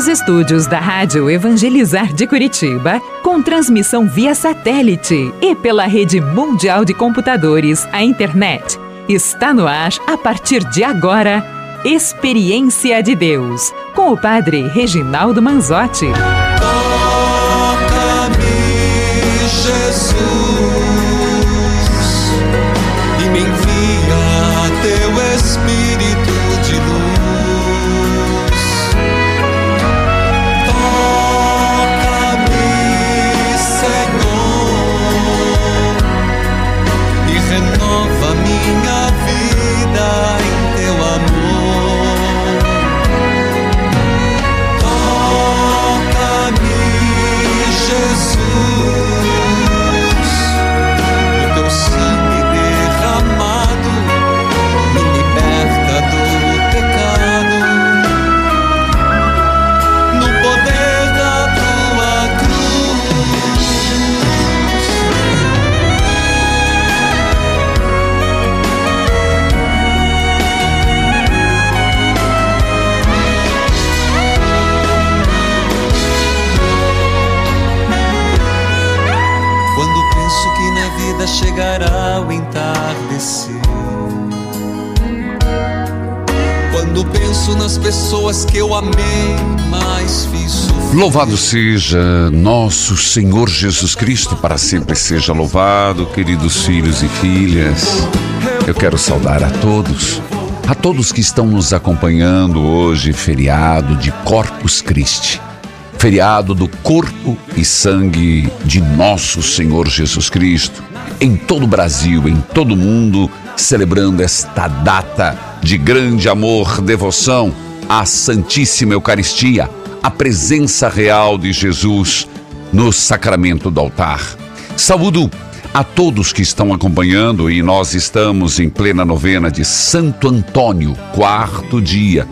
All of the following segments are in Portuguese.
Dos estúdios da Rádio Evangelizar de Curitiba, com transmissão via satélite e pela rede mundial de computadores, a internet. Está no ar, a partir de agora, Experiência de Deus, com o Padre Reginaldo Manzotti. Penso nas pessoas que eu amei, mas fiz sofrer. Louvado seja nosso Senhor Jesus Cristo, para sempre seja louvado, queridos filhos e filhas. Eu quero saudar a todos, a todos que estão nos acompanhando hoje, feriado de Corpus Christi, feriado do corpo e sangue de nosso Senhor Jesus Cristo, em todo o Brasil, em todo o mundo, celebrando esta data de grande amor, devoção à Santíssima Eucaristia, a presença real de Jesus no sacramento do altar. Saúdo a todos que estão acompanhando e nós estamos em plena novena de Santo Antônio, quarto dia.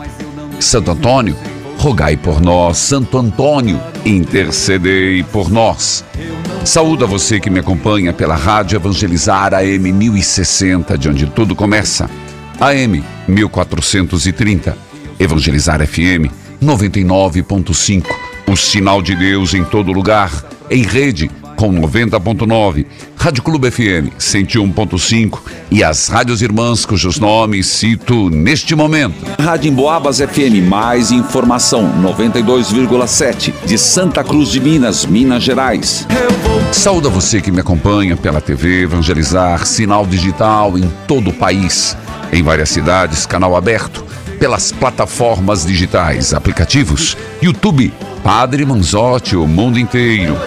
Santo Antônio, rogai por nós. Santo Antônio, intercedei por nós. Saúdo a você que me acompanha pela Rádio Evangelizar AM 1060, de onde tudo começa. AM 1430, Evangelizar FM 99.5, o sinal de Deus em todo lugar, em rede com 90.9, Rádio Clube FM 101.5 e as rádios irmãs cujos nomes cito neste momento. Rádio Emboabas FM, mais informação, 92,7, de Santa Cruz de Minas, Minas Gerais. Saúde a você que me acompanha pela TV Evangelizar, sinal digital em todo o país, em várias cidades, canal aberto, pelas plataformas digitais, aplicativos, YouTube, Padre Manzotti, o mundo inteiro.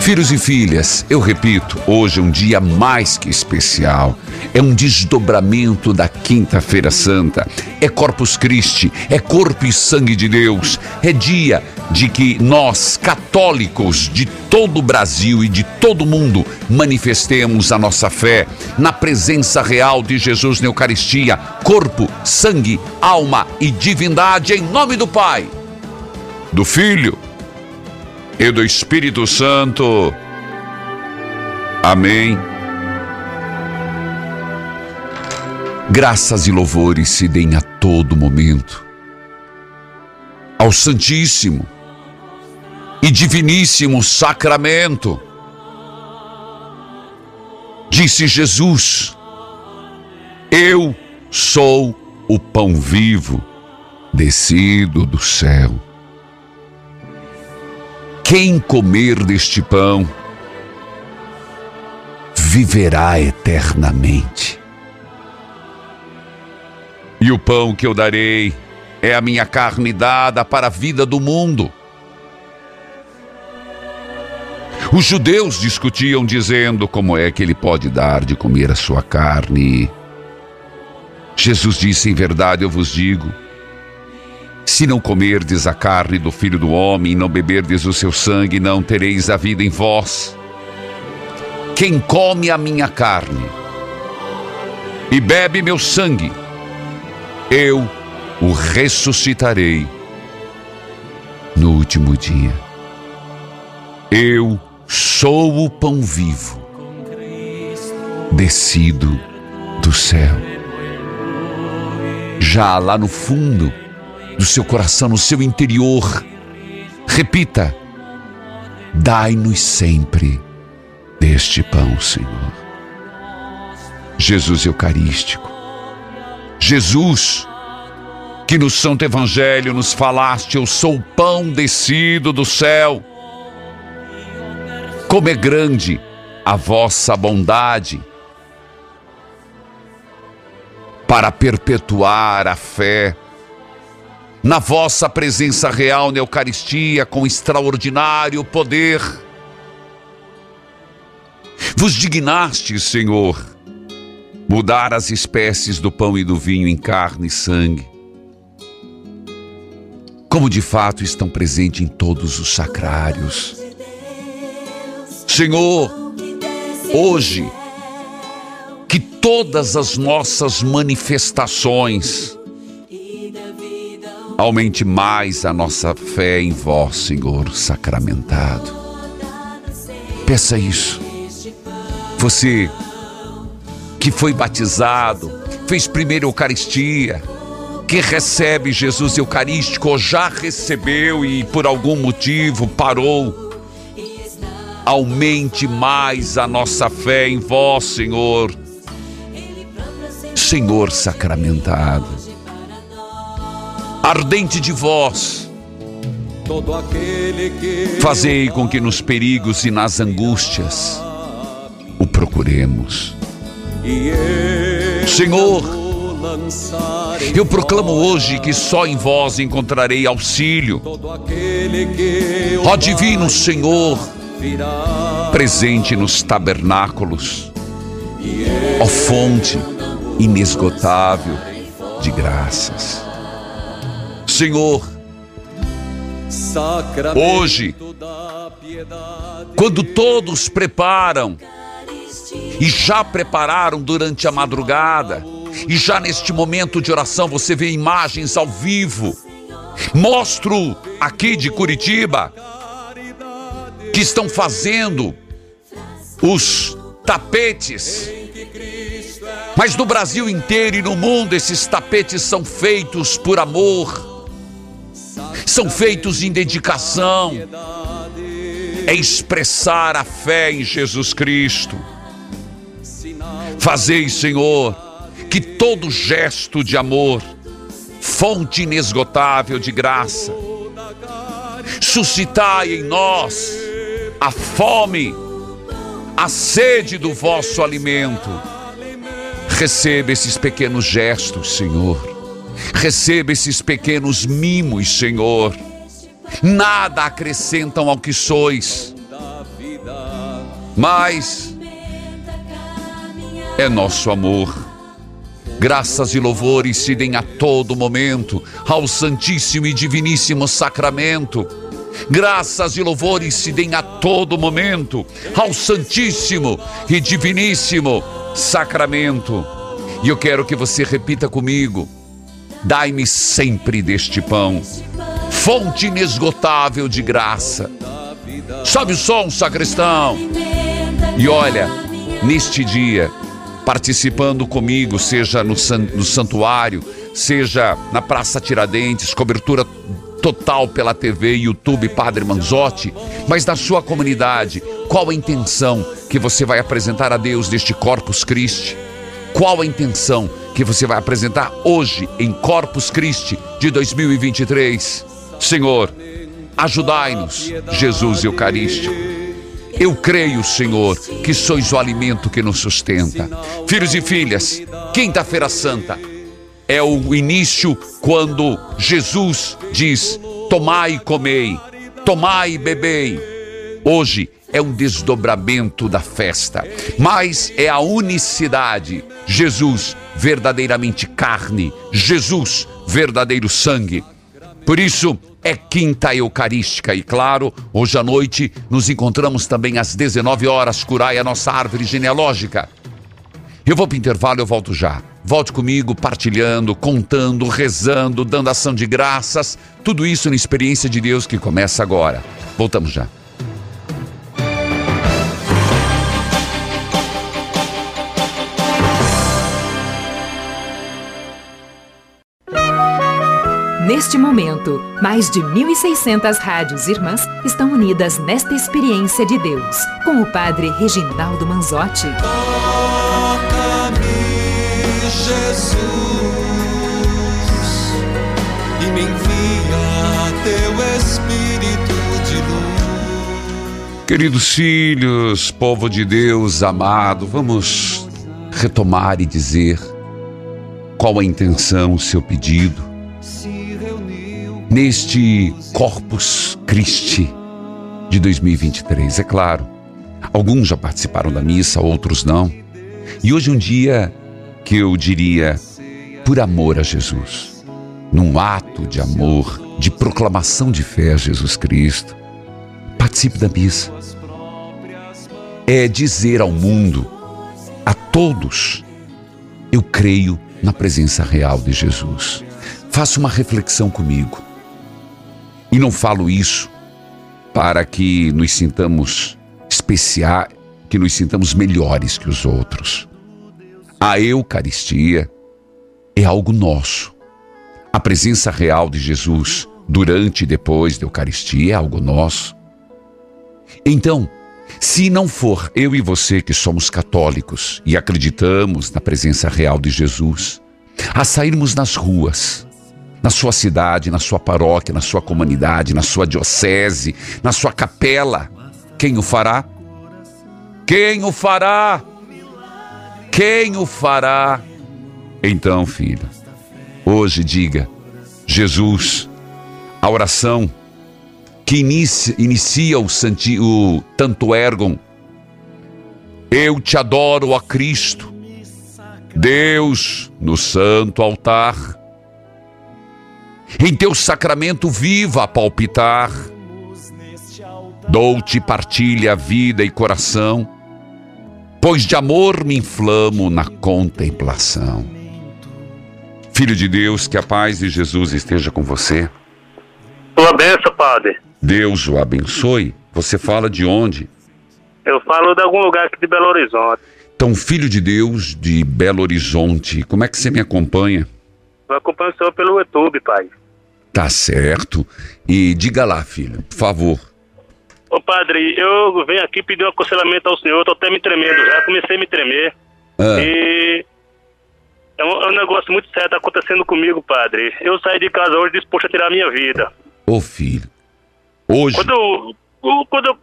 Filhos e filhas, eu repito, hoje é um dia mais que especial. É um desdobramento da Quinta-feira Santa. É Corpus Christi, é corpo e sangue de Deus. É dia de que nós, católicos de todo o Brasil e de todo o mundo, manifestemos a nossa fé na presença real de Jesus na Eucaristia, corpo, sangue, alma e divindade, em nome do Pai, do Filho e do Espírito Santo. Amém. Graças e louvores se deem a todo momento ao Santíssimo e Diviníssimo Sacramento. Disse Jesus: Eu sou o pão vivo descido do céu. Quem comer deste pão viverá eternamente. E o pão que eu darei é a minha carne dada para a vida do mundo. Os judeus discutiam dizendo como é que ele pode dar de comer a sua carne. Jesus disse: Em verdade eu vos digo, se não comerdes a carne do filho do homem não beberdes o seu sangue, não tereis a vida em vós. Quem come a minha carne e bebe meu sangue, eu o ressuscitarei no último dia. Eu sou o pão vivo, descido do céu. Já lá no fundo do seu coração, no seu interior, Repita: dai-nos sempre deste pão, Senhor. Jesus Eucarístico, Jesus, que no Santo Evangelho nos falaste: Eu sou o pão descido do céu. Como é grande a vossa bondade para perpetuar a fé na vossa presença real na Eucaristia com extraordinário poder. Vos dignaste, Senhor, mudar as espécies do pão e do vinho em carne e sangue, como de fato estão presentes em todos os sacrários. Senhor, hoje, que todas as nossas manifestações, Aumente mais a nossa fé em vós, Senhor sacramentado. Peça isso. Você que foi batizado, fez primeira Eucaristia, que recebe Jesus Eucarístico ou já recebeu e por algum motivo parou. Aumente mais a nossa fé em vós, Senhor. Senhor sacramentado ardente de vós. Fazei com que nos perigos e nas angústias o procuremos. Senhor, eu proclamo hoje que só em vós encontrarei auxílio. Ó Divino Senhor, presente nos tabernáculos, ó fonte inesgotável de graças. Senhor, hoje, quando todos preparam, e já prepararam durante a madrugada, e já neste momento de oração você vê imagens ao vivo, mostro aqui de Curitiba, que estão fazendo os tapetes. Mas no Brasil inteiro e no mundo esses tapetes são feitos por amor são feitos em dedicação, é expressar a fé em Jesus Cristo. Fazei, Senhor, que todo gesto de amor, fonte inesgotável de graça, suscitai em nós a fome, a sede do vosso alimento. Receba esses pequenos gestos, Senhor Receba esses pequenos mimos, Senhor. Nada acrescentam ao que sois, mas é nosso amor. Graças e louvores se deem a todo momento ao Santíssimo e Diviníssimo Sacramento. Graças e louvores se deem a todo momento ao Santíssimo e Diviníssimo Sacramento. E eu quero que você repita comigo Dai-me sempre deste pão, fonte inesgotável de graça. Sobe o som, sacristão. E olha, neste dia, participando comigo, seja no, san no santuário, seja na Praça Tiradentes, cobertura total pela TV, YouTube Padre Manzotti, mas na sua comunidade, qual a intenção que você vai apresentar a Deus deste Corpus Christi? Qual a intenção que você vai apresentar hoje em Corpus Christi de 2023? Senhor, ajudai-nos, Jesus Eucarístico. Eu creio, Senhor, que sois o alimento que nos sustenta. Filhos e filhas, Quinta-feira Santa é o início quando Jesus diz: Tomai e comei, tomai e bebei. Hoje é um desdobramento da festa, mas é a unicidade. Jesus, verdadeiramente carne, Jesus, verdadeiro sangue. Por isso, é quinta eucarística e claro, hoje à noite nos encontramos também às 19 horas, curai a nossa árvore genealógica. Eu vou para o intervalo, eu volto já. Volte comigo, partilhando, contando, rezando, dando ação de graças, tudo isso na experiência de Deus que começa agora. Voltamos já. Neste momento, mais de 1.600 rádios irmãs estão unidas nesta experiência de Deus, com o Padre Reginaldo Manzotti. Toca-me, Jesus, e me envia teu Espírito de luz. Queridos filhos, povo de Deus amado, vamos retomar e dizer qual a intenção, o seu pedido neste Corpus Christi de 2023. É claro, alguns já participaram da missa, outros não. E hoje é um dia que eu diria por amor a Jesus, num ato de amor, de proclamação de fé a Jesus Cristo. Participe da missa. É dizer ao mundo, a todos, eu creio na presença real de Jesus. Faça uma reflexão comigo. E não falo isso para que nos sintamos especiais, que nos sintamos melhores que os outros. A Eucaristia é algo nosso. A presença real de Jesus durante e depois da Eucaristia é algo nosso. Então, se não for eu e você que somos católicos e acreditamos na presença real de Jesus, a sairmos nas ruas, na sua cidade, na sua paróquia, na sua comunidade, na sua diocese, na sua capela, quem o fará? Quem o fará? Quem o fará? Então, filho, hoje diga: Jesus, a oração que inicia, inicia o, santi, o tanto ergon. Eu te adoro, ó Cristo, Deus, no santo altar. Em teu sacramento viva a palpitar. Dou-te partilha, vida e coração, pois de amor me inflamo na contemplação. Filho de Deus, que a paz de Jesus esteja com você. Tua benção, padre. Deus o abençoe. Você fala de onde? Eu falo de algum lugar aqui de Belo Horizonte. Então, filho de Deus de Belo Horizonte, como é que você me acompanha? Eu acompanho o senhor pelo YouTube, pai. Tá certo. E diga lá, filho, por favor. Ô padre, eu venho aqui pedir um aconselhamento ao senhor, tô até me tremendo já, comecei a me tremer. Ah, E é um, é um negócio muito sério tá acontecendo comigo, padre. Eu saí de casa hoje disposto a tirar a minha vida. ô filho, hoje. Quando eu. eu- Quando eu.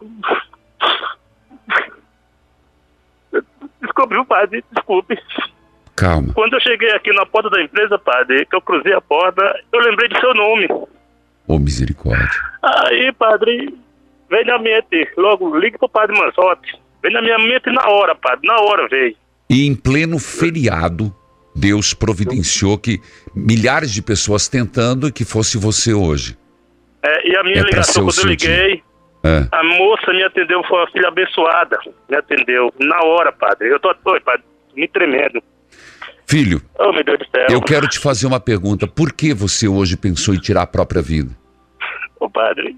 Desculpe, viu, padre? Desculpe. Calma. Quando eu cheguei aqui na porta da empresa, padre, que eu cruzei a porta, eu lembrei de seu nome. Ô misericórdia. Aí, padre, veio na mente, logo, ligue pro padre Manzotti. Veio na minha mente na hora, padre, na hora veio. E em pleno feriado, Deus providenciou que milhares de pessoas tentando que fosse você hoje. É, e a minha É ligação, quando eu liguei, É. a moça me atendeu, foi uma filha abençoada. Me atendeu na hora, padre. Eu tô, oi, padre, me tremendo. Filho, Oh, meu Deus do céu. eu quero te fazer uma pergunta. Por que você hoje pensou em tirar a própria vida? Ô, padre,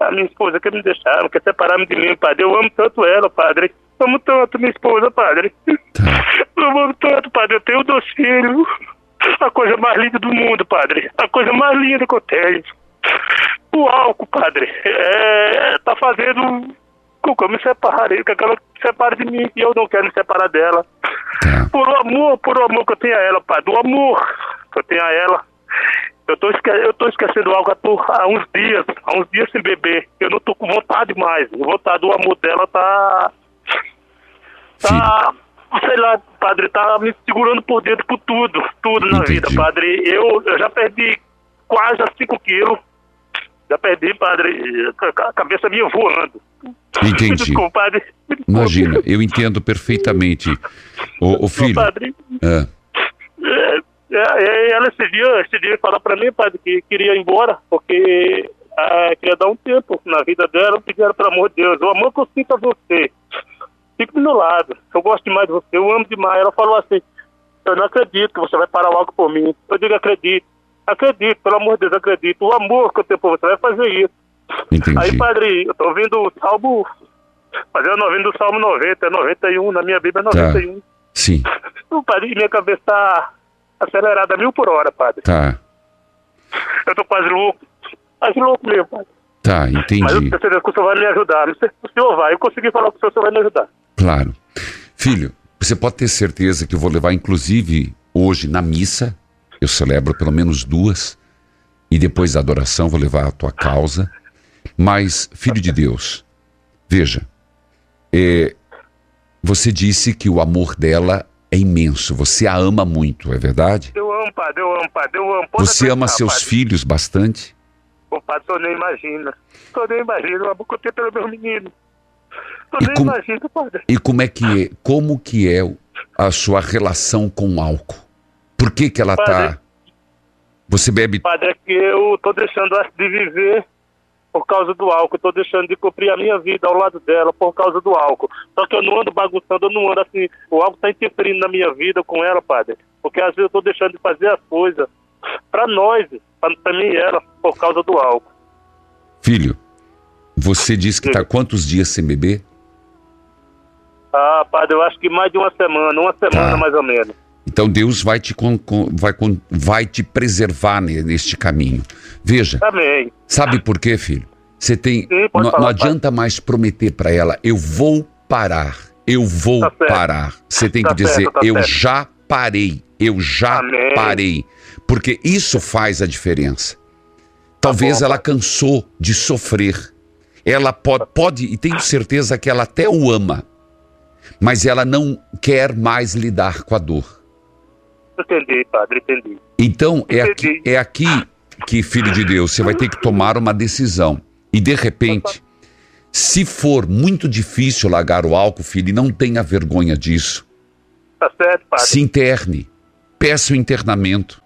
a minha esposa quer me deixar, quer separar-me de mim, padre. Eu amo tanto ela, padre. Amo tanto minha esposa, padre. Tá. Eu amo tanto, padre. Eu tenho dois filhos. A coisa mais linda do mundo, padre. A coisa mais linda que eu tenho. O álcool, padre, é, tá fazendo com que eu me separe, com que ela se separe de mim e eu não quero me separar dela. Tá. Por o amor, por o amor que eu tenho a ela, padre. O amor que eu tenho a ela. Eu tô, esque eu tô esquecendo algo há, uns dias, há uns dias sem beber. Eu não tô com vontade mais. Vontade do amor dela tá. Tá. Sei lá, padre, tá me segurando por dentro por tudo, tudo na Entendi. vida, padre. Eu, eu já perdi quase 5 quilos. Já perdi, padre, a cabeça minha voando. Entendi. Desculpa, padre. Imagina, eu entendo perfeitamente. Ô, ô filho, Padre, é, É, é, ela esse dia, esse dia falou pra mim, padre, que queria ir embora, porque ah, queria dar um tempo na vida dela, pediram pelo amor de Deus, o amor que eu sinto a você, fique do meu lado, eu gosto demais de você, eu amo demais. Ela falou assim, eu não acredito que você vai parar logo por mim. Eu digo, acredito, acredito, pelo amor de Deus, acredito, o amor que eu tenho por você vai fazer isso. Entendi. Aí, padre, eu tô ouvindo o Salmo, fazendo ouvindo o Salmo 90, é 91, na minha Bíblia é 91. Sim, Ô, Padre, minha cabeça tá acelerada mil por hora, padre. tá. Eu tô quase louco. Quase louco mesmo, padre. Tá, entendi. Mas eu tenho certeza que o senhor vai me ajudar. Não o senhor vai. Eu consegui falar com o senhor, o senhor vai me ajudar. Claro. Filho, você pode ter certeza que eu vou levar, inclusive, hoje na missa. Eu celebro pelo menos duas. E depois da adoração vou levar a tua causa. Mas, filho de Deus, veja, é, você disse que o amor dela é imenso. Você a ama muito, é verdade? Eu amo, padre, eu amo, padre, eu amo. Você ama seus padre. filhos bastante? Ô, padre, o senhor nem imagina. O senhor nem imagina o amor que eu tenho pelo meu menino. O senhor E nem como- imagina, padre. E como é que é, como que é a sua relação com o álcool? Por que que ela tá Padre. Você bebe Padre, é que eu tô deixando de viver por causa do álcool. Eu tô deixando de cumprir a minha vida ao lado dela por causa do álcool. Só que eu não ando bagunçando, eu não ando assim. O álcool tá interferindo na minha vida com ela, padre. Porque às vezes eu tô deixando de fazer as coisas pra nós, pra, pra mim e ela, por causa do álcool. Filho, você disse que tá quantos dias sem beber? Ah, padre, eu acho que mais de uma semana, uma semana Tá. mais ou menos. Então Deus vai te, con- con- vai, con- vai te preservar ne- neste caminho. Veja, Amém. sabe por quê, filho? Você tem. Sim, não, falar, não adianta mais prometer para ela, eu vou parar, eu vou Tá parar. Você tem Tá que dizer, certo, tá eu certo. já parei, eu já Amém. parei. Porque isso faz a diferença. Talvez bom, ela cansou de sofrer. Ela pode, pode, e tenho certeza que ela até o ama, mas ela não quer mais lidar com a dor. Entendi, padre, entendi. Então é aqui, Entendi. é aqui que, filho de Deus, você vai ter que tomar uma decisão. E de repente, se for muito difícil largar o álcool, filho, não tenha vergonha disso, Tá certo, padre. se interne, peça o internamento.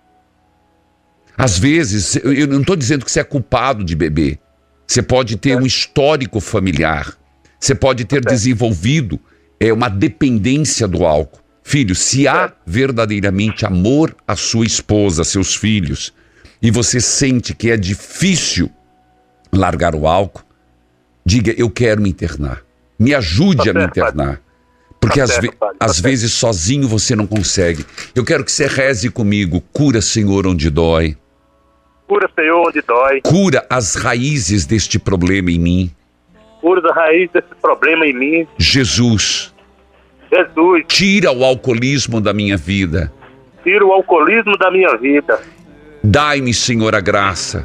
Às vezes, eu eu não estou dizendo que você é culpado de beber. Você pode ter um histórico familiar. Você pode ter desenvolvido é, uma dependência do álcool. Filho, se há verdadeiramente amor à sua esposa, a seus filhos, e você sente que é difícil largar o álcool, diga: Eu quero me internar. Me ajude Tá a me internar. Porque Tá às, certo, ve- tá às vezes sozinho você não consegue. Eu quero que você reze comigo. Cura, Senhor, onde dói. Cura, Senhor, onde dói. Cura as raízes deste problema em mim. Cura a raiz desse problema em mim. Jesus, Jesus, tira o alcoolismo da minha vida. tira o alcoolismo da minha vida. Dai-me, Senhor, a graça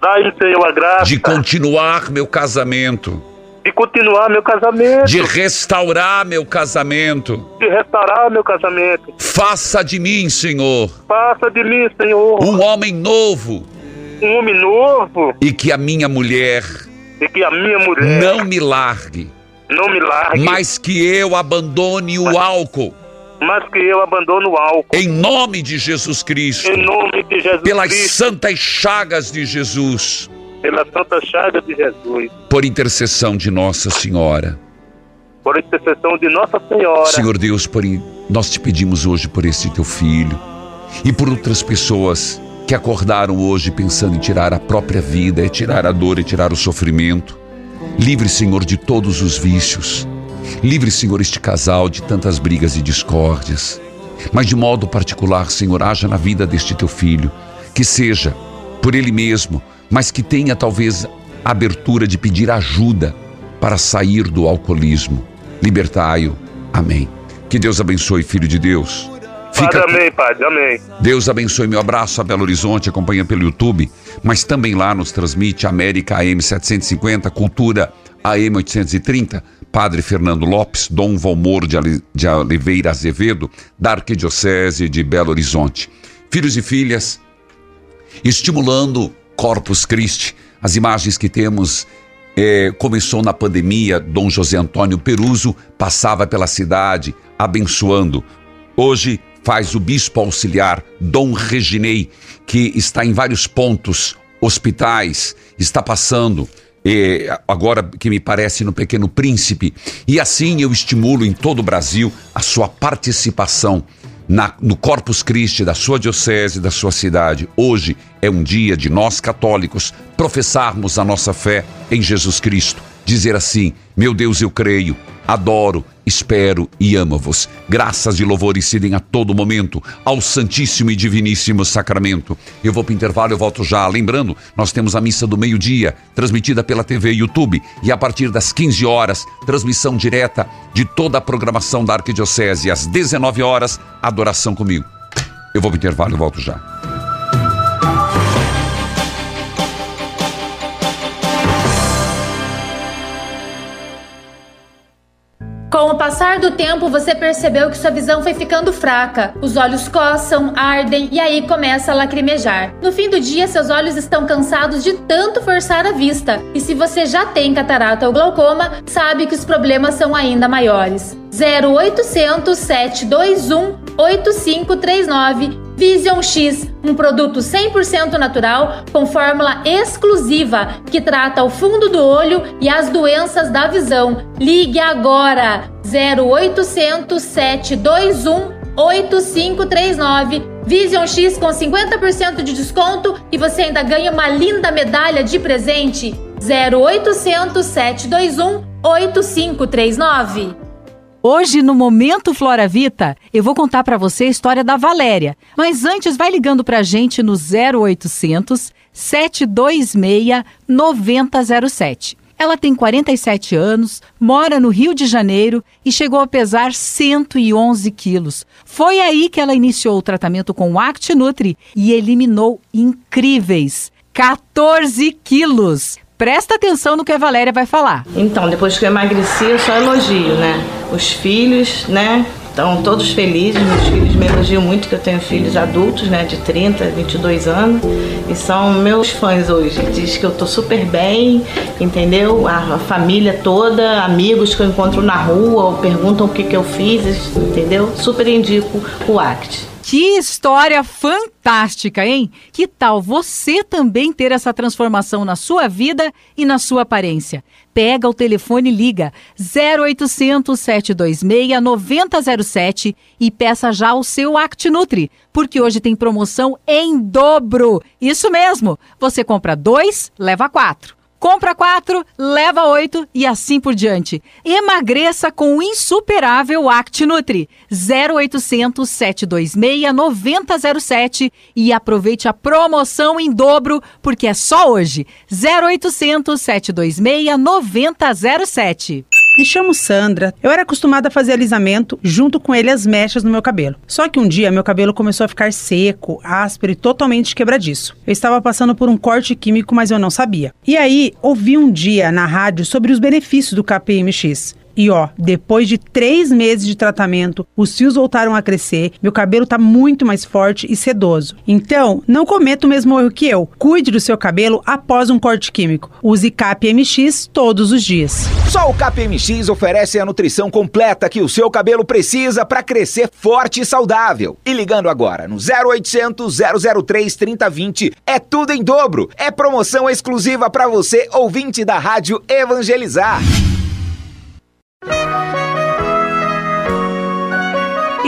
Dai-me, Senhor, a graça de continuar meu casamento, de continuar meu casamento, de restaurar meu casamento. de restaurar meu casamento. Faça de mim, Senhor, Faça de mim, Senhor, um homem novo um homem novo e que a minha mulher e que a minha mulher não me largue, não me largue, mas que eu abandone o álcool. mas que eu abandono o álcool. Em nome de Jesus Cristo, Em nome de Jesus pelas Cristo, santas chagas de Jesus, pela santa chaga de Jesus, por intercessão de Nossa Senhora. por intercessão de Nossa Senhora. Senhor Deus, por nós te pedimos hoje por esse teu filho e por outras pessoas que acordaram hoje pensando em tirar a própria vida, é tirar a dor, é tirar o sofrimento. Livre, Senhor, de todos os vícios. Livre, Senhor, este casal de tantas brigas e discórdias. Mas de modo particular, Senhor, haja na vida deste teu filho, que seja por ele mesmo, mas que tenha talvez a abertura de pedir ajuda para sair do alcoolismo. Libertai-o. Amém. Que Deus abençoe, filho de Deus. Padre, Fica amém, Padre, amém. Deus abençoe meu abraço a Belo Horizonte, acompanha pelo YouTube, mas também lá nos transmite América AM 750, Cultura AM 830, Padre Fernando Lopes, Dom Valmor de, de Oliveira Azevedo, da Arquidiocese de Belo Horizonte. Filhos e filhas, estimulando Corpus Christi. As imagens que temos eh, começou na pandemia. Dom José Antônio Peruso passava pela cidade abençoando. Hoje faz o bispo auxiliar Dom Reginei, que está em vários pontos, hospitais, está passando. eh, agora que me parece no Pequeno Príncipe, e assim eu estimulo em todo o Brasil a sua participação na- no Corpus Christi da sua diocese, da sua cidade. Hoje é um dia de nós católicos professarmos a nossa fé em Jesus Cristo. Dizer assim: Meu Deus, eu creio, adoro espero e amo-vos. Graças e louvores se deem a todo momento ao Santíssimo e Diviníssimo Sacramento. Eu vou para o intervalo, eu volto já. Lembrando, nós temos a missa do meio-dia, transmitida pela TV e YouTube, e a partir das 15 horas, transmissão direta de toda a programação da Arquidiocese. Às 19 horas, adoração comigo. Eu vou para o intervalo, eu volto já. Com o passar do tempo, você percebeu que sua visão foi ficando fraca. Os olhos coçam, ardem e aí começa a lacrimejar. No fim do dia, seus olhos estão cansados de tanto forçar a vista. E se você já tem catarata ou glaucoma, sabe que os problemas são ainda maiores. 0800 721 8539 Vision X, um produto 100% natural com fórmula exclusiva que trata o fundo do olho e as doenças da visão. Ligue agora 0800 721 8539 Vision X com 50% de desconto e você ainda ganha uma linda medalha de presente. 0800 721 8539 Hoje, no Momento Flora Vita, eu vou contar para você a história da Valéria. Mas antes, vai ligando para a gente no 0800 726 9007. Ela tem 47 anos, mora no Rio de Janeiro e chegou a pesar 111 quilos. Foi aí que ela iniciou o tratamento com o ActiNutri e eliminou incríveis 14 quilos. Presta atenção no que a Valéria vai falar. Então, depois que eu emagreci, eu só elogio, né? Os filhos, né? Estão todos felizes, meus filhos me elogiam muito que eu tenho filhos adultos, né, de 30, 22 anos, e são meus fãs hoje. Diz que eu tô super bem, entendeu? A, a família toda, amigos que eu encontro na rua, perguntam o que que eu fiz, entendeu? Super indico o ACT. Que história fantástica, hein? Que tal você também ter essa transformação na sua vida e na sua aparência? Pega o telefone e liga 0800 726 9007 e peça já o seu ActiNutri, porque hoje tem promoção em dobro. Isso mesmo, você compra dois, leva quatro. Compra quatro, leva oito e assim por diante. Emagreça com o insuperável ActiNutri 0800 726 9007 e aproveite a promoção em dobro porque é só hoje. 0800 726 9007. Me chamo Sandra. Eu era acostumada a fazer alisamento junto com ele as mechas no meu cabelo. Só que um dia meu cabelo começou a ficar seco, áspero e totalmente quebradiço. Eu estava passando por um corte químico, mas eu não sabia. E aí, ouvi um dia na rádio sobre os benefícios do KPMX. E ó, depois de três meses de tratamento, os fios voltaram a crescer, meu cabelo tá muito mais forte e sedoso. Então, não cometa o mesmo erro que eu. Cuide do seu cabelo após um corte químico. Use KPMX todos os dias. Só o KPMX oferece a nutrição completa que o seu cabelo precisa para crescer forte e saudável. E ligando agora no 0800 003 3020 é tudo em dobro. É promoção exclusiva para você, ouvinte da Rádio Evangelizar.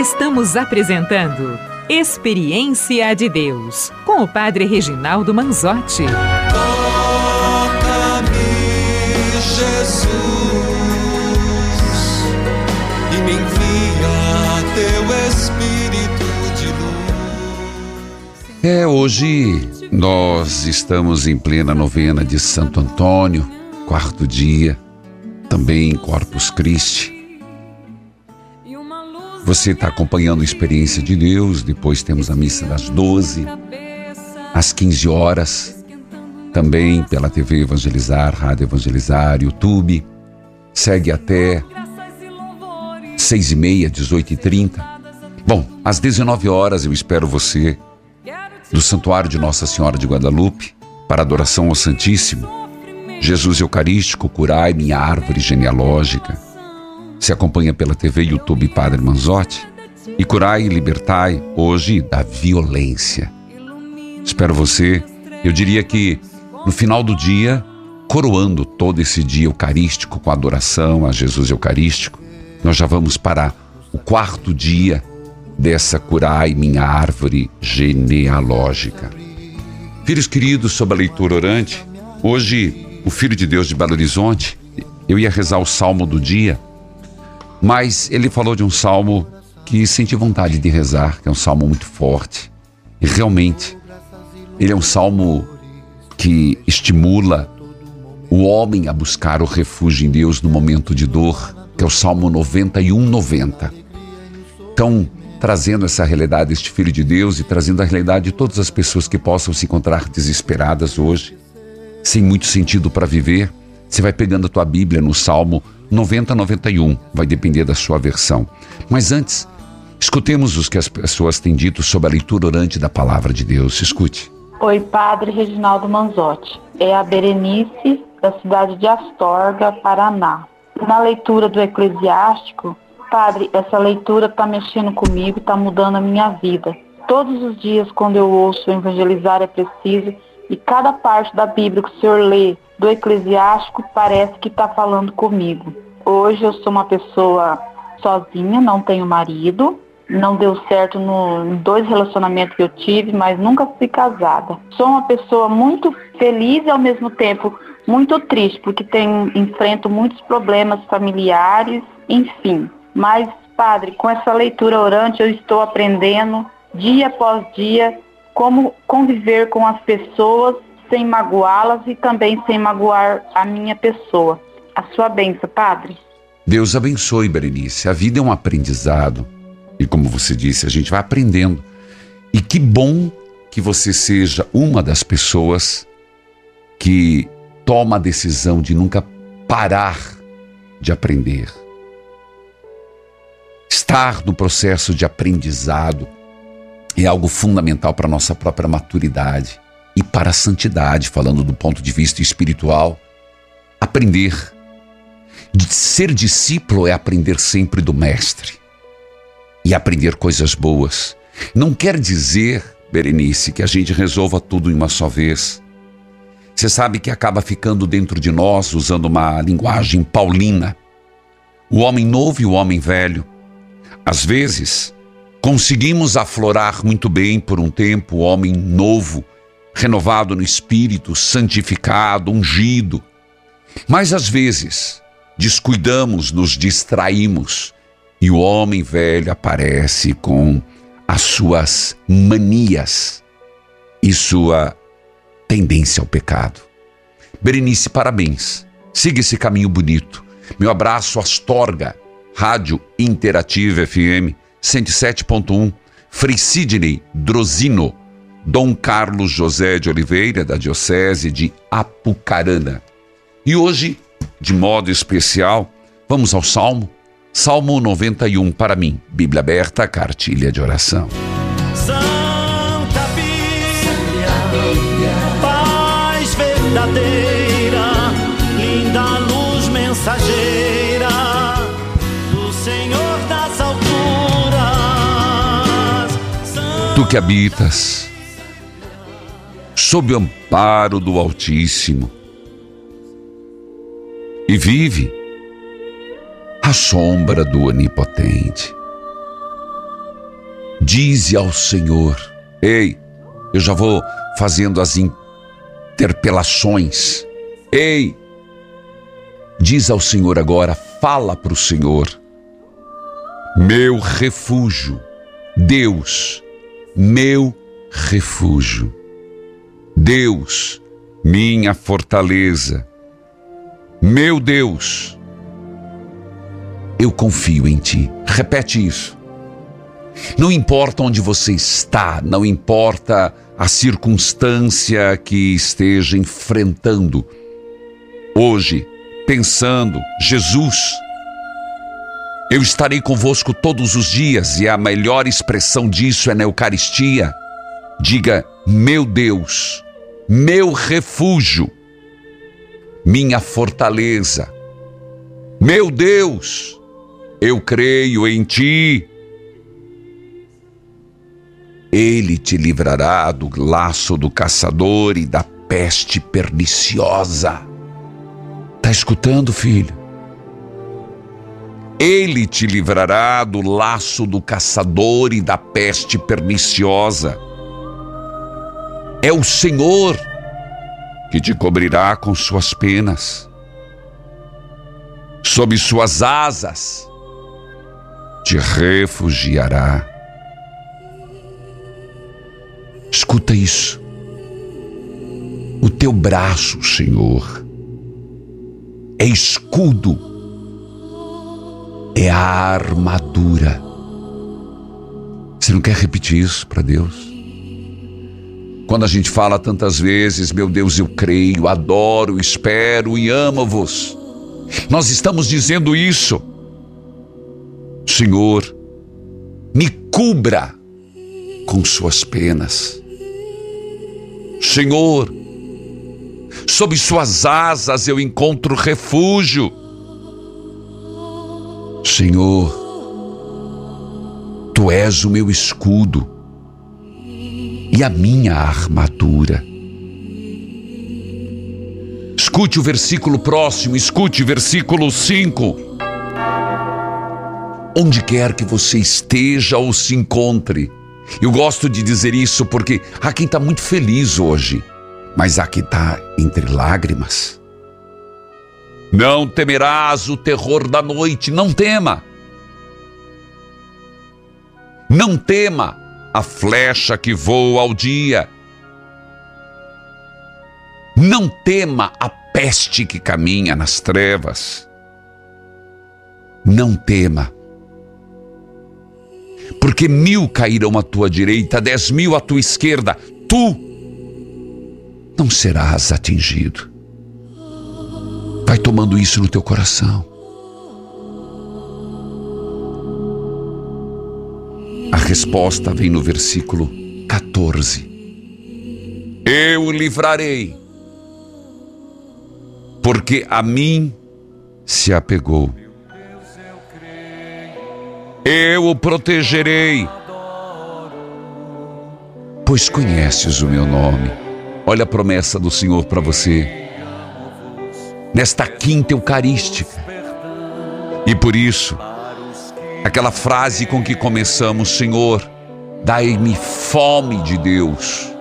Estamos apresentando Experiência de Deus com o Padre Reginaldo Manzotti. Toca-me, Jesus, e me envia teu Espírito de luz. É, hoje nós estamos em plena novena de Santo Antônio, quarto dia, também Corpus Christi. Você está acompanhando a experiência de Deus, depois temos a missa das 12, às 15 horas, também pela TV Evangelizar, Rádio Evangelizar, YouTube. Segue até 6 e meia, 18 e 30. Bom, às 19 horas eu espero você do Santuário de Nossa Senhora de Guadalupe para adoração ao Santíssimo. Jesus Eucarístico, curai minha árvore genealógica se acompanha pela TV YouTube Padre Manzotti. E curai e libertai hoje da violência. Espero você, eu diria que no final do dia, coroando todo esse dia eucarístico com adoração a Jesus Eucarístico, nós já vamos para o quarto dia dessa curai minha árvore genealógica. Filhos queridos, sob a leitura orante, hoje o Filho de Deus de Belo Horizonte, eu ia rezar o salmo do dia Mas ele falou de um salmo que senti vontade de rezar, que é um salmo muito forte. E realmente, ele é um salmo que estimula o homem a buscar o refúgio em Deus no momento de dor, que é o Salmo 91, 90. Então, trazendo essa realidade, este Filho de Deus, e trazendo a realidade de todas as pessoas que possam se encontrar desesperadas hoje, sem muito sentido para viver, você vai pegando a tua Bíblia no Salmo 90, 91, vai depender da sua versão. Mas antes, escutemos os que as pessoas têm dito sobre a leitura orante da palavra de Deus. Escute. Oi, Padre Reginaldo Manzotti. É a Berenice da cidade de Astorga, Paraná. Na leitura do Eclesiástico, Padre, essa leitura está mexendo comigo, está mudando a minha vida. Todos os dias, quando eu ouço evangelizar é preciso, e cada parte da Bíblia que o senhor lê do Eclesiástico parece que está falando comigo. Hoje eu sou uma pessoa sozinha, não tenho marido, não deu certo no dois relacionamentos que eu tive, mas nunca fui casada. Sou uma pessoa muito feliz e ao mesmo tempo muito triste, porque tenho, enfrento muitos problemas familiares, enfim. Mas, padre, com essa leitura orante eu estou aprendendo dia após dia como conviver com as pessoas sem magoá-las e também sem magoar a minha pessoa. A sua benção, padre. Deus abençoe, Berenice. A vida é um aprendizado. E como você disse, a gente vai aprendendo. E que bom que você seja uma das pessoas que toma a decisão de nunca parar de aprender. Estar no processo de aprendizado é algo fundamental para a nossa própria maturidade e para a santidade, falando do ponto de vista espiritual. Aprender. Ser discípulo é aprender sempre do Mestre e aprender coisas boas. Não quer dizer, Berenice, que a gente resolva tudo em uma só vez. Você sabe que acaba ficando dentro de nós, usando uma linguagem paulina, o homem novo e o homem velho. Às vezes, conseguimos aflorar muito bem por um tempo o homem novo, renovado no espírito, santificado, ungido. Mas às vezes, descuidamos, nos distraímos e o homem velho aparece com as suas manias e sua tendência ao pecado. Berenice, parabéns. Siga esse caminho bonito. Meu abraço, Astorga, Rádio Interativa FM 107.1, Frei Sidney Drozino, Dom Carlos José de Oliveira, da Diocese de Apucarana. E hoje, de modo especial, vamos ao Salmo, Salmo 91 para mim, Bíblia aberta, cartilha de oração. verdadeira, Tu que habitas sob o amparo do Altíssimo e vive à sombra do Onipotente. Dize ao Senhor: Ei, eu já vou fazendo as interpelações. Ei, diz ao Senhor agora, fala para o Senhor. Meu refúgio, Deus, meu refúgio. Deus, minha fortaleza. Meu Deus, eu confio em ti. Repete isso. Não importa onde você está, não importa a circunstância que esteja enfrentando. Hoje, pensando, Jesus, eu estarei convosco todos os dias e a melhor expressão disso é na Eucaristia. Diga, meu Deus, meu refúgio, minha fortaleza. Meu Deus, eu creio em Ti ele te livrará do laço do caçador e da peste perniciosa. Tá escutando, filho? Ele te livrará do laço do caçador e da peste perniciosa. É o Senhor que te cobrirá com suas penas. Sob suas asas te refugiará. Escuta isso. O teu braço, Senhor, é escudo, é a armadura. Você não quer repetir isso para Deus? Quando a gente fala tantas vezes, meu Deus, eu creio, adoro, espero e amo-vos. Nós estamos dizendo isso. Senhor, me cubra com suas penas. Senhor, sob suas asas eu encontro refúgio. Senhor, tu és o meu escudo e a minha armadura. Escute o versículo próximo, escute o versículo 5. Onde quer que você esteja ou se encontre, eu gosto de dizer isso porque há quem está muito feliz hoje mas a que está entre lágrimas. Não temerás o terror da noite, não tema. Não tema a flecha que voa ao dia. Não tema a peste que caminha nas trevas. Não tema. Porque mil cairão à tua direita, dez mil à tua esquerda, tu não serás atingido. Vai tomando isso no teu coração. A resposta vem no versículo 14. Eu o livrarei, porque a mim se apegou. Eu o protegerei, pois conheces o meu nome. Olha a promessa do Senhor para você. Nesta quinta eucarística. E por isso, aquela frase com que começamos, Senhor, dai-me fome de Deus.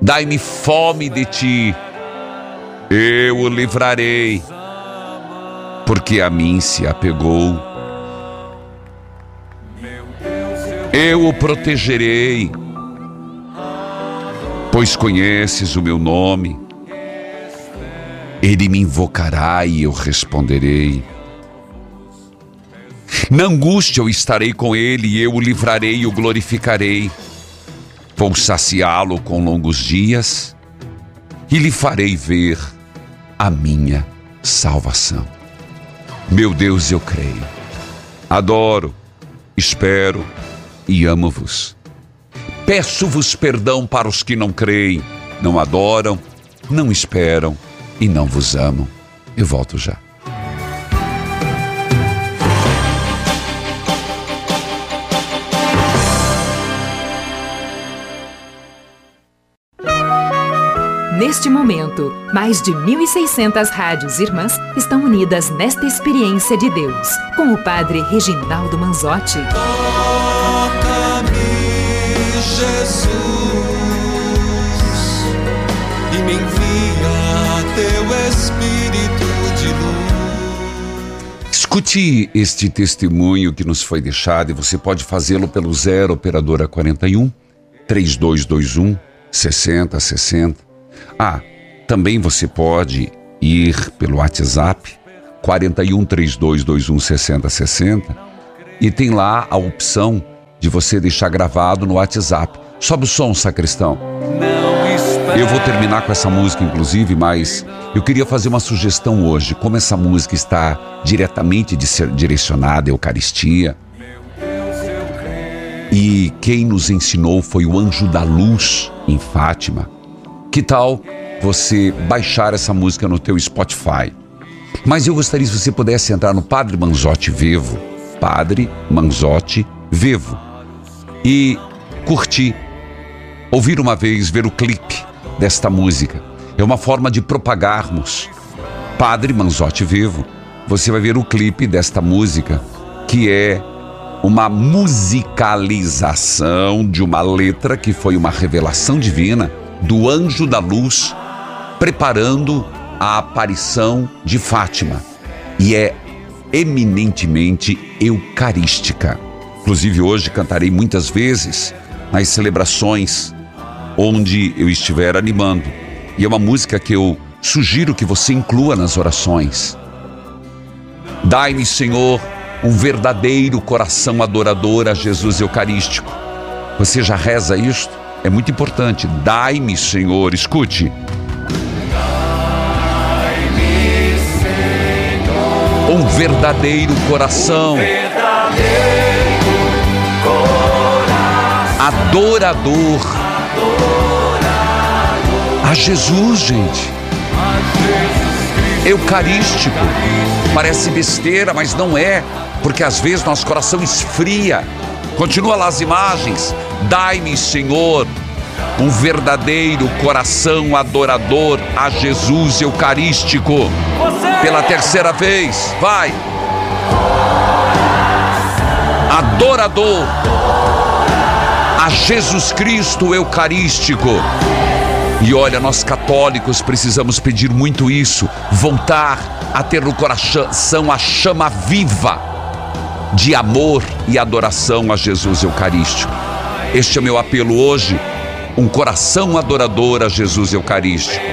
Dai-me fome de ti. Eu o livrarei, porque a mim se apegou. Eu o protegerei pois conheces o meu nome. Ele me invocará e eu responderei. Na angústia eu estarei com ele e eu o livrarei e o glorificarei. Vou saciá-lo com longos dias e lhe farei ver a minha salvação. Meu Deus, eu creio, adoro, espero e amo-vos. Peço-vos perdão para os que não creem, não adoram, não esperam e não vos amam. Eu volto já. Neste momento, mais de 1.600 rádios irmãs estão unidas nesta experiência de Deus, com o Padre Reginaldo Manzotti. Jesus e me envia teu Espírito de luz. Escute este testemunho que nos foi deixado e você pode fazê-lo pelo 0 operadora 41 3221 6060. Ah, também você pode ir pelo WhatsApp 41 3221 6060 e tem lá a opção de você deixar gravado no WhatsApp. Sobe o som, sacristão. Eu vou terminar com essa música, inclusive, mas eu queria fazer uma sugestão hoje. Como essa música está diretamente direcionada à Eucaristia, e quem nos ensinou foi o Anjo da Luz em Fátima. Que tal você baixar essa música no teu Spotify? Mas eu gostaria se você pudesse entrar no Padre Manzotti Vivo, Padre Manzotti Vivo e curtir, ouvir uma vez, ver o clipe desta música. É uma forma de propagarmos. Padre Manzotti Vivo, você vai ver o clipe desta música, que é uma musicalização de uma letra que foi uma revelação divina do anjo da luz preparando a aparição de Fátima. E é eminentemente eucarística. Inclusive, hoje cantarei muitas vezes nas celebrações onde eu estiver animando. E é uma música que eu sugiro que você inclua nas orações. Dai-me, Senhor, um verdadeiro coração adorador a Jesus Eucarístico. Você já reza isto? É muito importante. Dai-me, Senhor, escute. Um verdadeiro coração. Adorador. A Jesus, gente. Eucarístico. Parece besteira, mas não é, porque às vezes nosso coração esfria. Continua lá as imagens. Dai-me, Senhor, um verdadeiro coração adorador a Jesus Eucarístico. Pela terceira vez, vai. Adorador Jesus Cristo Eucarístico. E olha, nós católicos precisamos pedir muito isso, voltar a ter no coração a chama viva de amor e adoração a Jesus Eucarístico. Este é meu apelo hoje, um coração adorador a Jesus Eucarístico.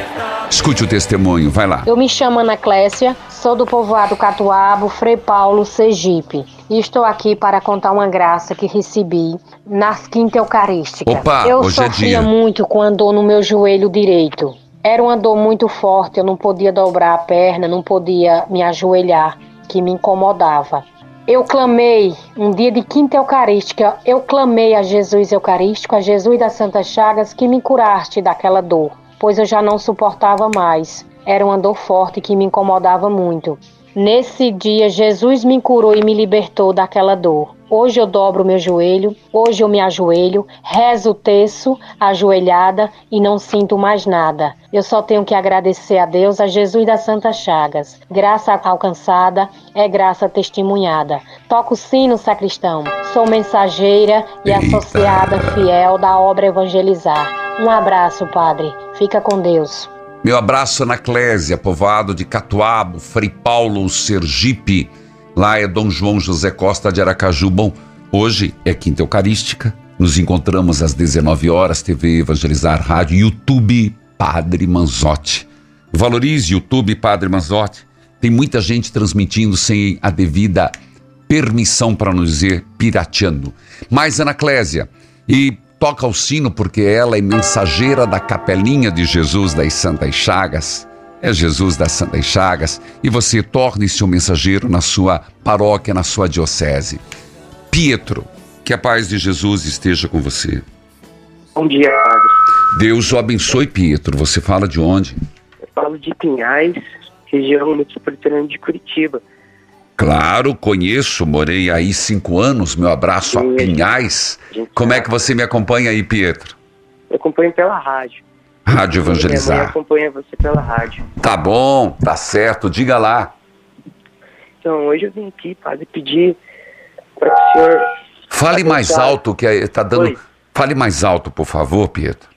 Escute o testemunho, vai lá. Eu me chamo Ana Clécia, sou do povoado Catuabo, Frei Paulo, Sergipe. E estou aqui para contar uma graça que recebi na quinta eucarística. Opa, eu hoje é sofria dia. muito com a dor no meu joelho direito. Era uma dor muito forte, eu não podia dobrar a perna, não podia me ajoelhar, que me incomodava. Eu clamei, um dia de quinta eucarística, eu clamei a Jesus Eucarístico, a Jesus das Santas Chagas, que me curaste daquela dor, pois eu já não suportava mais. Era uma dor forte que me incomodava muito. Nesse dia, Jesus me curou e me libertou daquela dor. Hoje eu dobro meu joelho, hoje eu me ajoelho, rezo o terço, ajoelhada e não sinto mais nada. Eu só tenho que agradecer a Deus, a Jesus das Santas Chagas. Graça alcançada é graça testemunhada. Toco sino, sacristão. Sou mensageira e Eita. associada fiel da obra Evangelizar. Um abraço, Padre. Fica com Deus. Meu abraço na Clésia, povoado de Catuabo, Frei Paulo, Sergipe. Lá é Dom João José Costa de Aracaju. Bom, hoje é Quinta Eucarística. Nos encontramos às 19 horas, TV Evangelizar Rádio, YouTube Padre Manzotti. Valorize YouTube Padre Manzotti. Tem muita gente transmitindo sem a devida permissão, para não dizer pirateando. Mas Ana Clésia, e toca o sino porque ela é mensageira da capelinha de Jesus das Santas Chagas. É Jesus das Santas Chagas e você torne-se um mensageiro na sua paróquia, na sua diocese. Pietro, que a paz de Jesus esteja com você. Bom dia, padre. Deus o abençoe, Pietro. Você fala de onde? Eu falo de Pinhais, região metropolitana de Curitiba. Claro, conheço, morei aí cinco anos. Meu abraço a Pinhais. Como é que você me acompanha aí, Pietro? Eu acompanho pela rádio. Rádio Minha mãe Evangelizar. acompanha você pela rádio. Tá bom, tá certo, diga lá. Então, hoje eu vim aqui, padre, pedir para que o senhor... Fale mais alto, que aí tá dando. Oi. Fale mais alto, por favor, Pietro.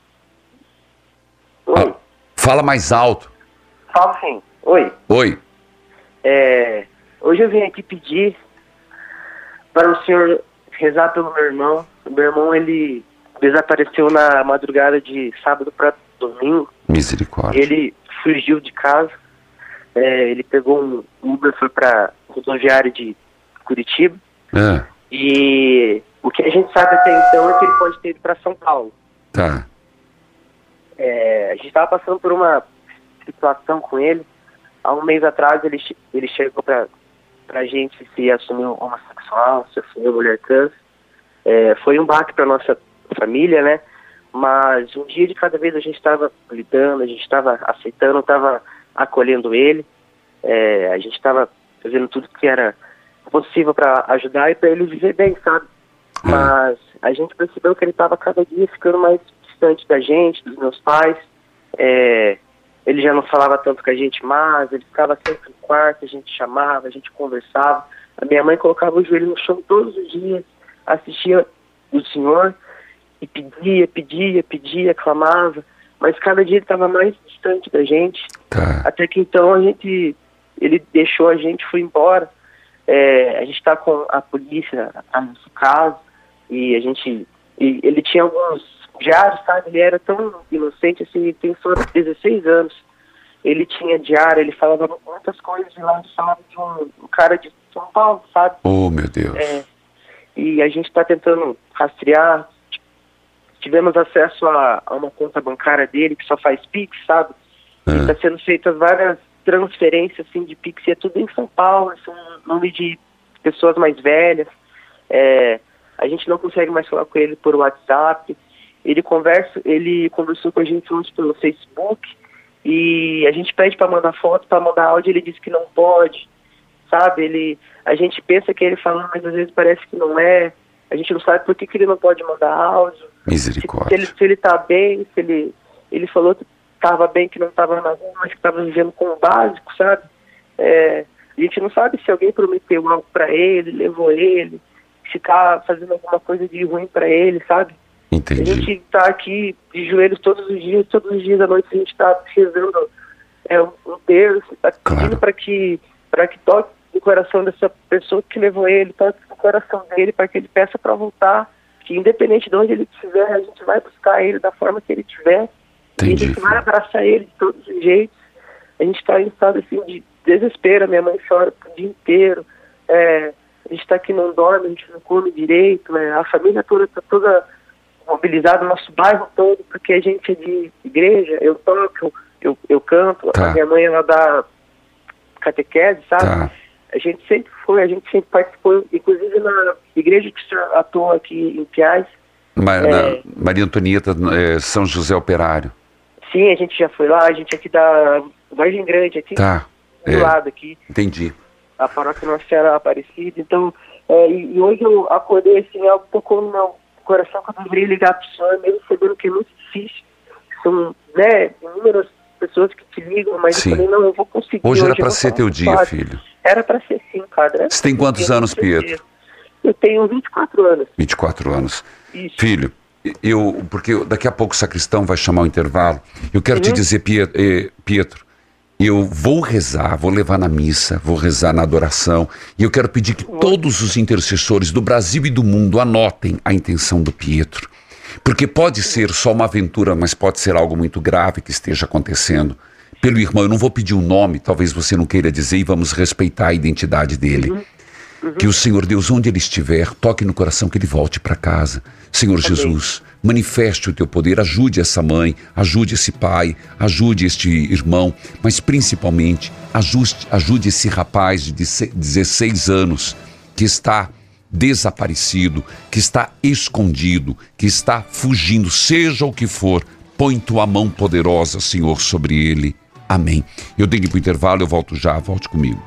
Ah, Fala mais alto. Fala sim. Oi. Oi. É, hoje eu vim aqui pedir para o senhor rezar pelo meu irmão. O meu irmão, ele desapareceu na madrugada de sábado para domingo. Misericórdia. Ele fugiu de casa. É, ele pegou um Uber, foi para rodoviária de Curitiba. É, E o que a gente sabe até então é que ele pode ter ido para São Paulo. tá. É, a gente estava passando por uma situação com ele. Há um mês atrás ele, ele chegou para a gente se assumiu homossexual, se assumiu mulher trans. É, foi um baque para nossa família, né? Mas um dia de cada vez a gente estava lidando, a gente estava aceitando, estava acolhendo ele. É, a gente estava fazendo tudo que era possível para ajudar e para ele viver bem, sabe? Mas a gente percebeu que ele estava cada dia ficando mais distante da gente, dos meus pais. É, ele já não falava tanto com a gente mais, ele ficava sempre no quarto, a gente chamava, a gente conversava. A minha mãe colocava o joelho no chão todos os dias, assistia o Senhor e pedia, pedia, pedia, clamava. Mas cada dia ele estava mais distante da gente. Tá. Até que então a gente, ele deixou a gente, foi embora. É, a gente está com a polícia a nosso caso e a gente. E ele tinha alguns diários, sabe? Ele era tão inocente assim, ele tem só 16 anos. Ele tinha diário, ele falava muitas coisas de lá, ele falava de um, um cara de São Paulo, sabe? Oh, meu Deus. É, e a gente está tentando rastrear. Tivemos acesso a, a, uma conta bancária dele que só faz Pix, sabe? É. Está sendo feitas várias transferências assim, de Pix, e é tudo em São Paulo, são nome de pessoas mais velhas. É, a gente não consegue mais falar com ele por WhatsApp. Ele conversa, ele conversou com a gente hoje pelo Facebook e a gente pede para mandar foto, para mandar áudio, ele diz que não pode, sabe? Ele, a gente pensa que ele falando, mas às vezes parece que não é. A gente não sabe por que, que ele não pode mandar áudio. Misericórdia. Se, se ele, se ele tá bem, se ele, ele falou que estava bem, que não estava na rua, mas que estava vivendo com o básico, sabe? É, a gente não sabe se alguém prometeu algo para ele, levou ele, se tá fazendo alguma coisa de ruim para ele, sabe? Entendi. A gente tá aqui de joelhos todos os dias, todos os dias da noite a gente tá rezando é, um terço, tá pedindo para que, para que toque no coração dessa pessoa que levou ele, toque no coração dele para que ele peça para voltar, que independente de onde ele estiver, a gente vai buscar ele da forma que ele estiver, Entendi. a gente vai abraçar ele de todos os jeitos. A gente está em estado assim de desespero, minha mãe chora o dia inteiro, é, a gente está aqui não dorme, a gente não come direito, é, a família toda está toda mobilizada, o nosso bairro todo, porque a gente é de igreja, eu toco, eu, eu canto, Tá. a minha mãe ela dá catequese, sabe? Tá. A gente sempre foi, a gente sempre participou, inclusive na igreja que o senhor atua aqui em Piais, Ma- É. Maria Antonieta, é, São José Operário. sim, a gente já foi lá, a gente aqui da Vargem Grande, aqui Tá. do É, lado aqui. entendi. a paróquia Nossa Senhora Aparecida. Então, é, e, e hoje eu acordei assim, algo tocou no meu coração que eu deveria ligar para o senhor, mesmo sabendo que é muito difícil. São, né, inúmeras pessoas que te ligam, mas Sim. eu falei, não, eu vou conseguir. Hoje era eu para ser teu dia, padre. filho. Era para ser sim, padre. Você tem quantos anos, Pietro? Eu tenho 24 anos. 24 anos. Isso. Filho, eu, porque daqui a pouco o sacristão vai chamar o intervalo. Eu quero te Uhum. dizer, Pie- eh, Pietro, eu vou rezar, vou levar na missa, vou rezar na adoração, e eu quero pedir que todos os intercessores do Brasil e do mundo anotem a intenção do Pietro. Porque pode ser só uma aventura, mas pode ser algo muito grave que esteja acontecendo. Pelo irmão, eu não vou pedir um nome, talvez você não queira dizer, e vamos respeitar a identidade dele. Que o Senhor Deus, onde ele estiver, toque no coração que ele volte para casa. Senhor Jesus, manifeste o teu poder, ajude essa mãe, ajude esse pai, ajude este irmão, mas principalmente ajude esse rapaz de 16 anos que está desaparecido, que está escondido, que está fugindo, seja o que for, põe tua mão poderosa, Senhor, sobre ele. Amém. Eu tenho que ir para o intervalo, eu volto já, volte comigo.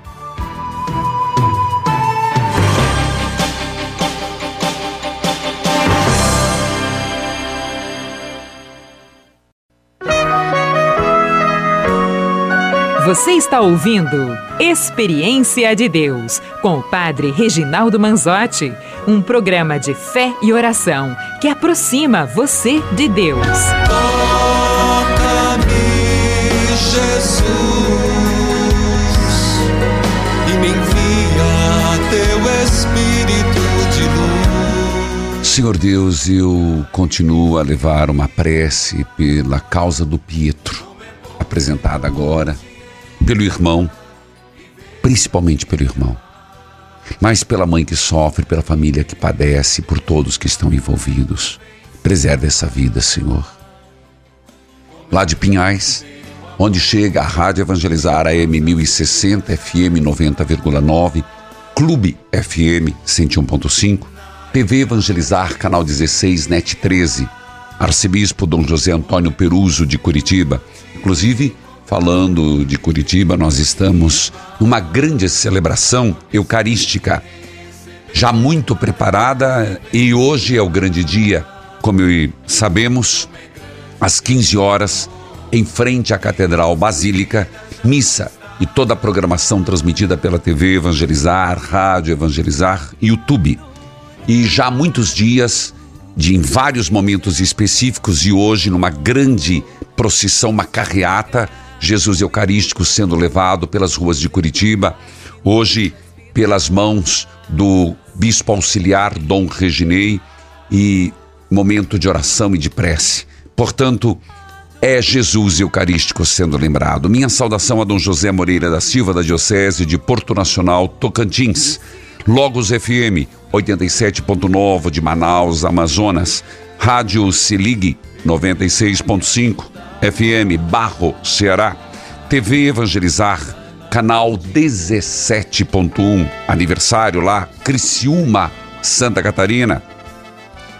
Você está ouvindo Experiência de Deus com o Padre Reginaldo Manzotti, um programa de fé e oração que aproxima você de Deus. Toca-me, Jesus, e me envia teu Espírito de luz. Senhor Deus, eu continuo a levar uma prece pela causa do Pietro, apresentada agora, pelo irmão, principalmente pelo irmão, mas pela mãe que sofre, pela família que padece, por todos que estão envolvidos. Preserve essa vida, Senhor. Lá de Pinhais, onde chega a Rádio Evangelizar AM 1060, FM 90,9, Clube FM 101.5, TV Evangelizar, canal 16, NET 13, Arcebispo Dom José Antônio Peruso de Curitiba. Inclusive, falando de Curitiba, nós estamos numa grande celebração eucarística, já muito preparada e hoje é o grande dia, como sabemos, às 15 horas, em frente à Catedral Basílica, missa e toda a programação transmitida pela TV Evangelizar, Rádio Evangelizar YouTube. E já há muitos dias, de em vários momentos específicos, e hoje numa grande procissão, uma carreata, Jesus Eucarístico sendo levado pelas ruas de Curitiba. Hoje, pelas mãos do bispo auxiliar Dom Reginei e momento de oração e de prece. Portanto, é Jesus Eucarístico sendo lembrado. Minha saudação a Dom José Moreira da Silva, da Diocese de Porto Nacional, Tocantins. Logos FM 87.9 de Manaus, Amazonas. Rádio Se Ligue 96.5 FM Barro, Ceará. TV Evangelizar, canal 17.1. Aniversário lá, Criciúma, Santa Catarina.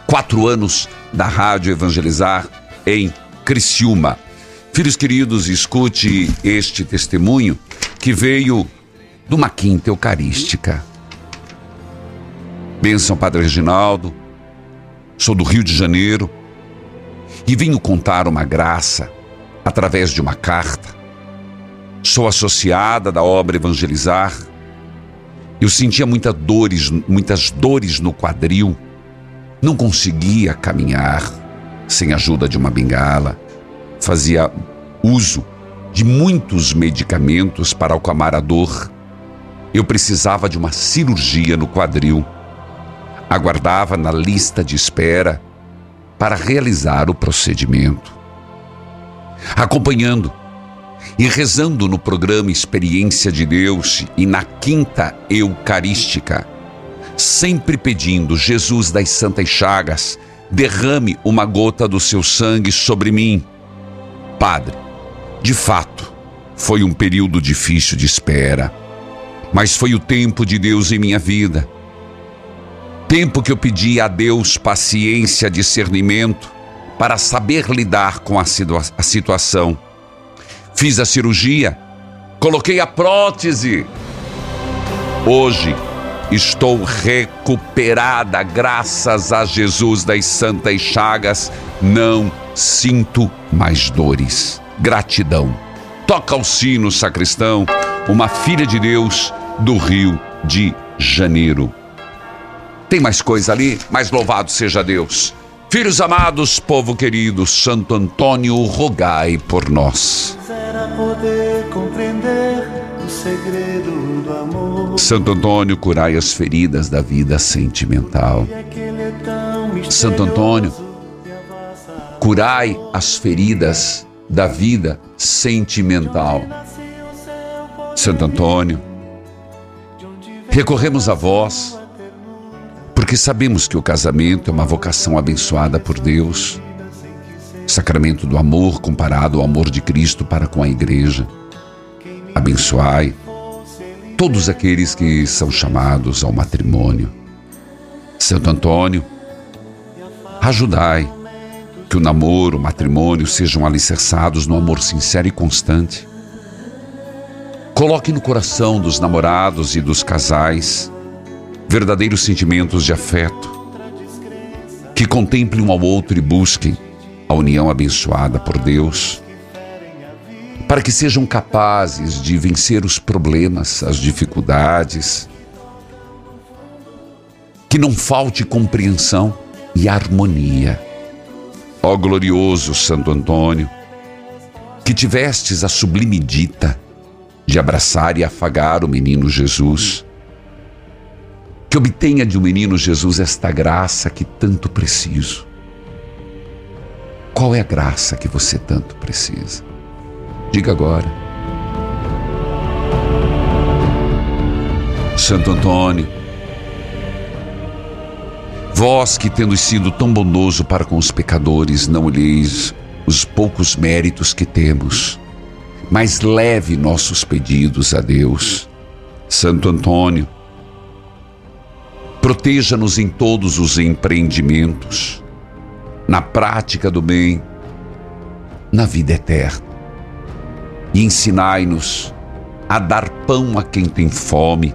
Quatro anos da Rádio Evangelizar em Criciúma. Filhos queridos, escute este testemunho que veio de uma quinta eucarística. Bênção, Padre Reginaldo. Sou do Rio de Janeiro e venho contar uma graça através de uma carta. Sou associada da obra Evangelizar. Eu sentia muitas dores, muitas dores no quadril. Não conseguia caminhar sem a ajuda de uma bengala. Fazia uso de muitos medicamentos para acalmar a dor. Eu precisava de uma cirurgia no quadril. Aguardava na lista de espera para realizar o procedimento. Acompanhando e rezando no programa Experiência de Deus e na Quinta Eucarística, sempre pedindo Jesus das Santas Chagas, derrame uma gota do seu sangue sobre mim. Padre, de fato, foi um período difícil de espera, mas foi o tempo de Deus em minha vida. Tempo que eu pedi a Deus paciência, discernimento para saber lidar com a, situa a situação. Fiz a cirurgia, coloquei a prótese. Hoje, Estou recuperada, graças a Jesus das Santas Chagas. Não sinto mais dores. Gratidão. Toca o sino, sacristão, uma filha de Deus do Rio de Janeiro. Tem mais coisa ali, mas louvado seja Deus. Filhos amados, povo querido, Santo Antônio, rogai por nós. Santo Antônio, curai as feridas da vida sentimental. Santo Antônio, curai as feridas da vida sentimental. Santo Antônio, recorremos a vós, porque sabemos que o casamento é uma vocação abençoada por Deus, sacramento do amor comparado ao amor de Cristo para com a Igreja. Abençoai todos aqueles que são chamados ao matrimônio. Santo Antônio, ajudai que o namoro, o matrimônio sejam alicerçados no amor sincero e constante. Coloque no coração dos namorados e dos casais verdadeiros sentimentos de afeto, que contemplem um ao outro e busquem a união abençoada por Deus para que sejam capazes de vencer os problemas, as dificuldades, que não falte compreensão e harmonia. Ó glorioso Santo Antônio, que tivestes a sublime dita de abraçar e afagar o menino Jesus, que obtenha de um menino Jesus esta graça que tanto preciso. Qual é a graça que você tanto precisa? Diga agora. Santo Antônio, vós que tendo sido tão bondoso para com os pecadores, não olheis os poucos méritos que temos, mas leve nossos pedidos a Deus. Santo Antônio, proteja-nos em todos os empreendimentos, na prática do bem, na vida eterna e ensinai-nos a dar pão a quem tem fome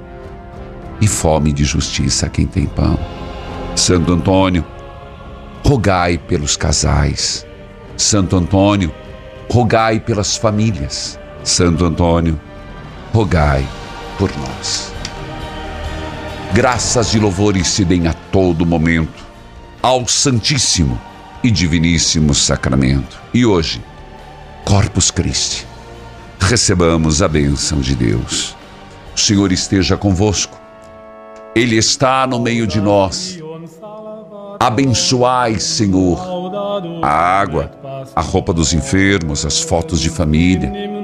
e fome de justiça a quem tem pão. Santo Antônio, rogai pelos casais. Santo Antônio, rogai pelas famílias. Santo Antônio, rogai por nós. Graças e louvores se deem a todo momento ao Santíssimo e Diviníssimo Sacramento. E hoje, Corpus Christi recebamos a bênção de Deus. O Senhor esteja convosco, Ele está no meio de nós. Abençoai, Senhor, a água, a roupa dos enfermos, as fotos de família.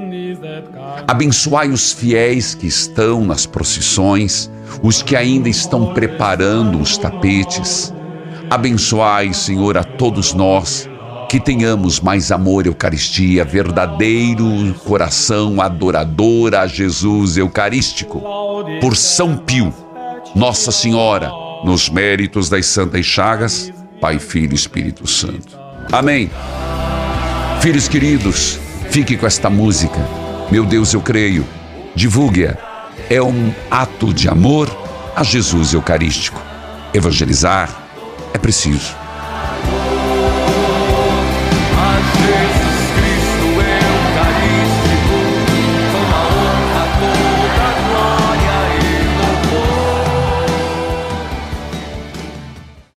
Abençoai os fiéis que estão nas procissões, os que ainda estão preparando os tapetes. Abençoai, Senhor, a todos nós que tenhamos mais amor Eucaristia, verdadeiro coração adorador a Jesus Eucarístico. Por São Pio, Nossa Senhora, nos méritos das Santas Chagas, Pai, Filho e Espírito Santo. Amém. Filhos queridos, fique com esta música. Meu Deus, eu creio. Divulgue-a. É um ato de amor a Jesus Eucarístico. Evangelizar é preciso.